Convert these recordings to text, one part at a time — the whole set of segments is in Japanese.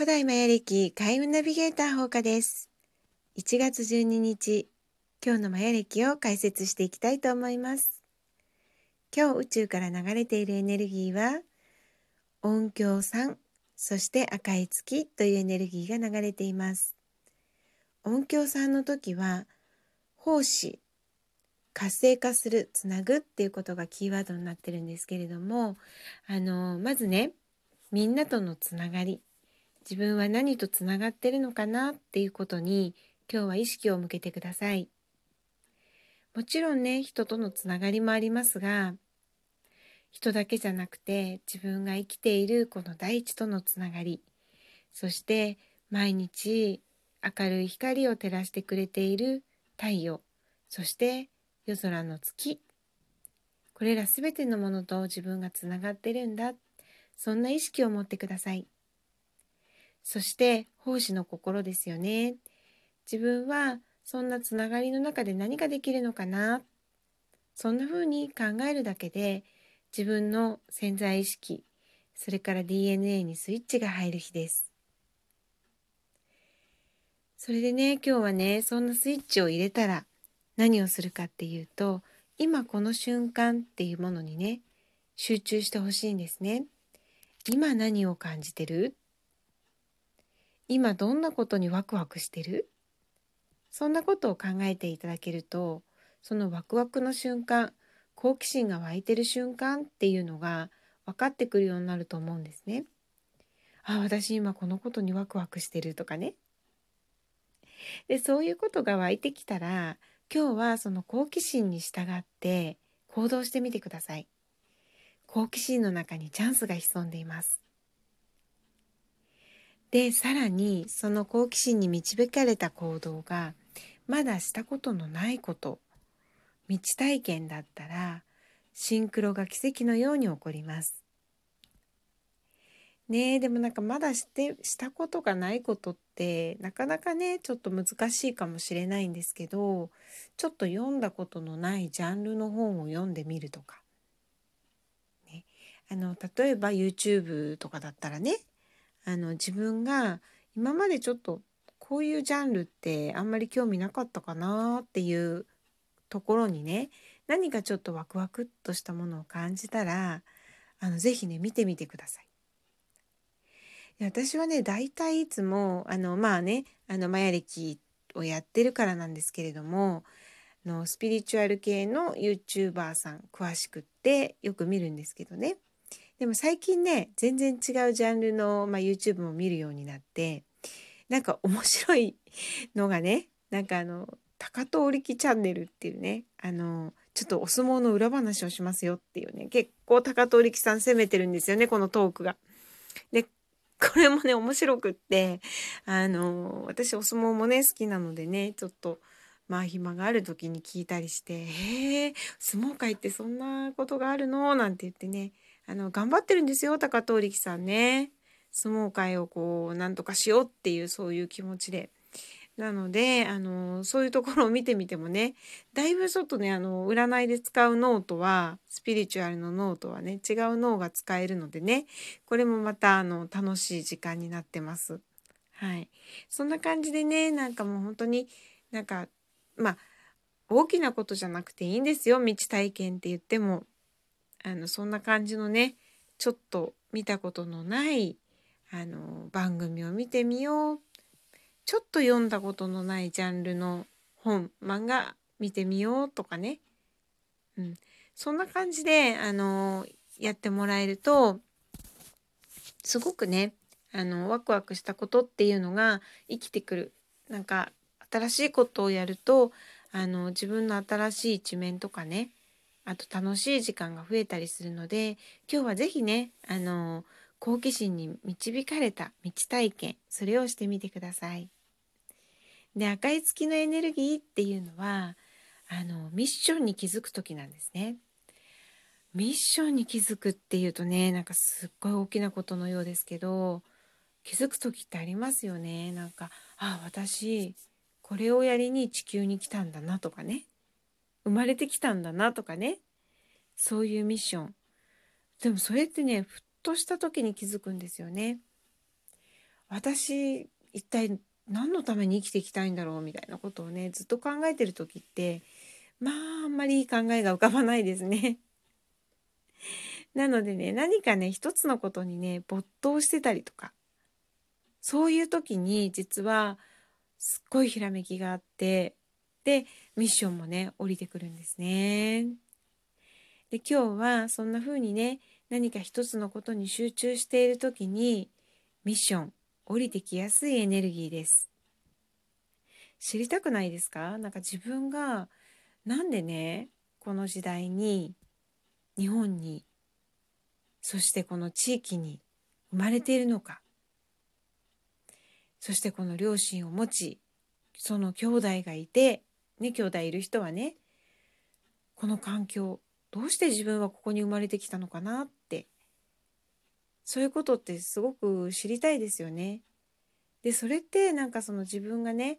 古代マヤ暦開運ナビゲーター放課です。1月12日、今日のマヤ暦を解説していきたいと思います。今日宇宙から流れているエネルギーは、音響3、そして赤い月というエネルギーが流れています。音響3の時は、奉仕、活性化する、つなぐっていうことがキーワードになってるんですけれども、あの、まずね、みんなとのつながり、自分は何とつながってるのかなっていうことに今日は意識を向けてください。もちろんね、人とのつながりもありますが、人だけじゃなくて自分が生きているこの大地とのつながり、そして毎日明るい光を照らしてくれている太陽、そして夜空の月、これらすべてのものと自分がつながってるんだ、そんな意識を持ってください。そして奉仕の心ですよね。自分はそんなつながりの中で何ができるのかなそんな風に考えるだけで自分の潜在意識それから DNA にスイッチが入る日です。それでね今日はねそんなスイッチを入れたら何をするかっていうと今この瞬間っていうものにね集中してほしいんですね。今何を感じてる？今どんなことにワクワクしてる？そんなことを考えていただけるとそのワクワクの瞬間好奇心が湧いてる瞬間っていうのが分かってくるようになると思うんですね。あ私今このことにワクワクしてるとかね。でそういうことが湧いてきたら今日はその好奇心に従って行動してみてください。好奇心の中にチャンスが潜んでいます。でさらにその好奇心に導かれた行動がまだしたことのないこと未知体験だったらシンクロが奇跡のように起こります。ねえでもなんかまだしてしたことがないことってなかなかねちょっと難しいかもしれないんですけどちょっと読んだことのないジャンルの本を読んでみるとか、ね、あの例えば YouTube とかだったらねあの自分が今までちょっとこういうジャンルってあんまり興味なかったかなっていうところにね何かちょっとワクワクっとしたものを感じたらあのぜひね見てみてください。私はね大体いつもあのまあねあのマヤ歴をやってるからなんですけれどものスピリチュアル系の YouTuber さん詳しくってよく見るんですけどねでも最近ね全然違うジャンルの、まあ、YouTube も見るようになってなんか面白いのがねなんかあの高遠力チャンネルっていうねあのちょっとお相撲の裏話をしますよっていうね結構高遠力さん攻めてるんですよねこのトークが。でこれもね面白くってあの私お相撲もね好きなのでねちょっとまあ暇がある時に聞いたりして「へえ相撲界ってそんなことがあるの?」なんて言ってねあの頑張ってるんですよ高貴闘力さんね。相撲界をこうなんとかしようっていうそういう気持ちで。なのであのそういうところを見てみてもねだいぶちょっとねあの占いで使う脳とはスピリチュアルの脳とはね違う脳が使えるのでねこれもまたあの楽しい時間になってます。はい、そんな感じでねなんかもう本当になんかまあ大きなことじゃなくていいんですよ未知体験って言ってもあのそんな感じのねちょっと見たことのないあの番組を見てみよう。ちょっと読んだことのないジャンルの本漫画見てみようとかね、うん、そんな感じであのやってもらえるとすごくねあのワクワクしたことっていうのが生きてくる。なんか新しいことをやるとあの自分の新しい一面とかねあと楽しい時間が増えたりするので今日は是非ねあの好奇心に導かれた道体験それをしてみてください。で赤い月のエネルギーっていうのはあのミッションに気づく時なんですね。ミッションに気づくっていうとねなんかすっごい大きなことのようですけど気づく時ってありますよねなんかあ私これをやりに地球に来たんだなとかね生まれてきたんだなとかね。そういうミッション。でもそれってねふっとした時に気づくんですよね。私一体何のために生きていきたいんだろうみたいなことをねずっと考えてる時ってまああんまりいい考えが浮かばないですね。なのでね何かね一つのことにね没頭してたりとかそういう時に実はすっごいひらめきがあってでミッションもね降りてくるんですね。で今日はそんな風にね何か一つのことに集中している時にミッション降りてきやすいエネルギーです。知りたくないですか？なんか自分がなんでねこの時代に日本にそしてこの地域に生まれているのかそしてこの両親を持ちその兄弟がいてね兄弟いる人はねこの環境どうして自分はここに生まれてきたのかなってそういうことってすごく知りたいですよね。でそれってなんかその自分がね、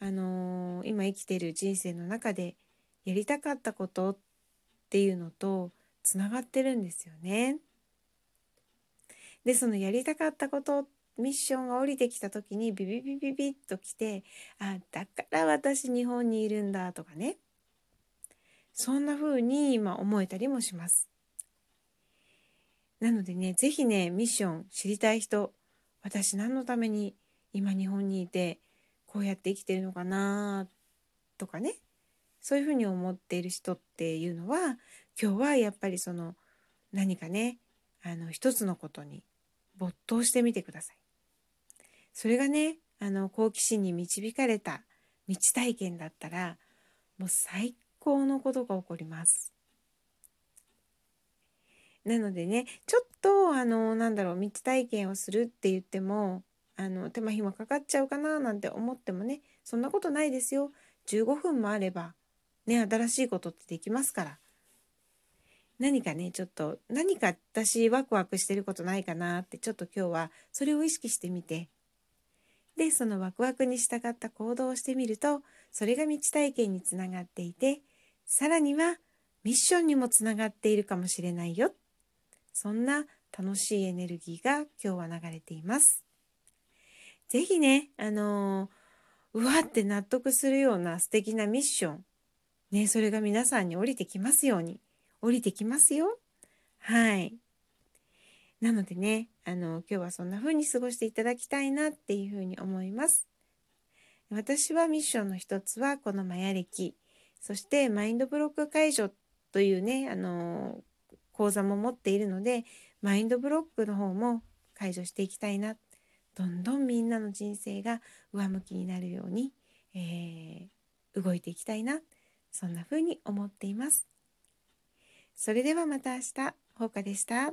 あのー、今生きてる人生の中でやりたかったことっていうのとつながってるんですよね。でそのやりたかったことミッションが降りてきた時にビビビビビッと来てあだから私日本にいるんだとかねそんな風に今思えたりもします。なのでね、是非ね、ミッション知りたい人、私何のために今日本にいてこうやって生きてるのかなとかね、そういうふうに思っている人っていうのは、今日はやっぱりその何かね、あの一つのことに没頭してみてください。それがね、あの好奇心に導かれた道体験だったら、もう最高のことが起こります。なのでねちょっとあのなんだろう道体験をするって言ってもあの手間暇かかっちゃうかななんて思ってもねそんなことないですよ15分もあればね新しいことってできますから何かねちょっと何か私ワクワクしてることないかなってちょっと今日はそれを意識してみてでそのワクワクに従った行動をしてみるとそれが道体験につながっていてさらにはミッションにもつながっているかもしれないよそんな楽しいエネルギーが今日は流れています。ぜひね、あの、うわって納得するような素敵なミッション、ね、それが皆さんに降りてきますように、降りてきますよ。はい。なのでね、あの、今日はそんな風に過ごしていただきたいなっていう風に思います。私はミッションの一つはこのマヤ歴、そしてマインドブロック解除というね、あの、講座も持っているので、マインドブロックの方も解除していきたいな。どんどんみんなの人生が上向きになるように、えー、動いていきたいな。そんな風に思っています。それではまた明日、ほうかでした。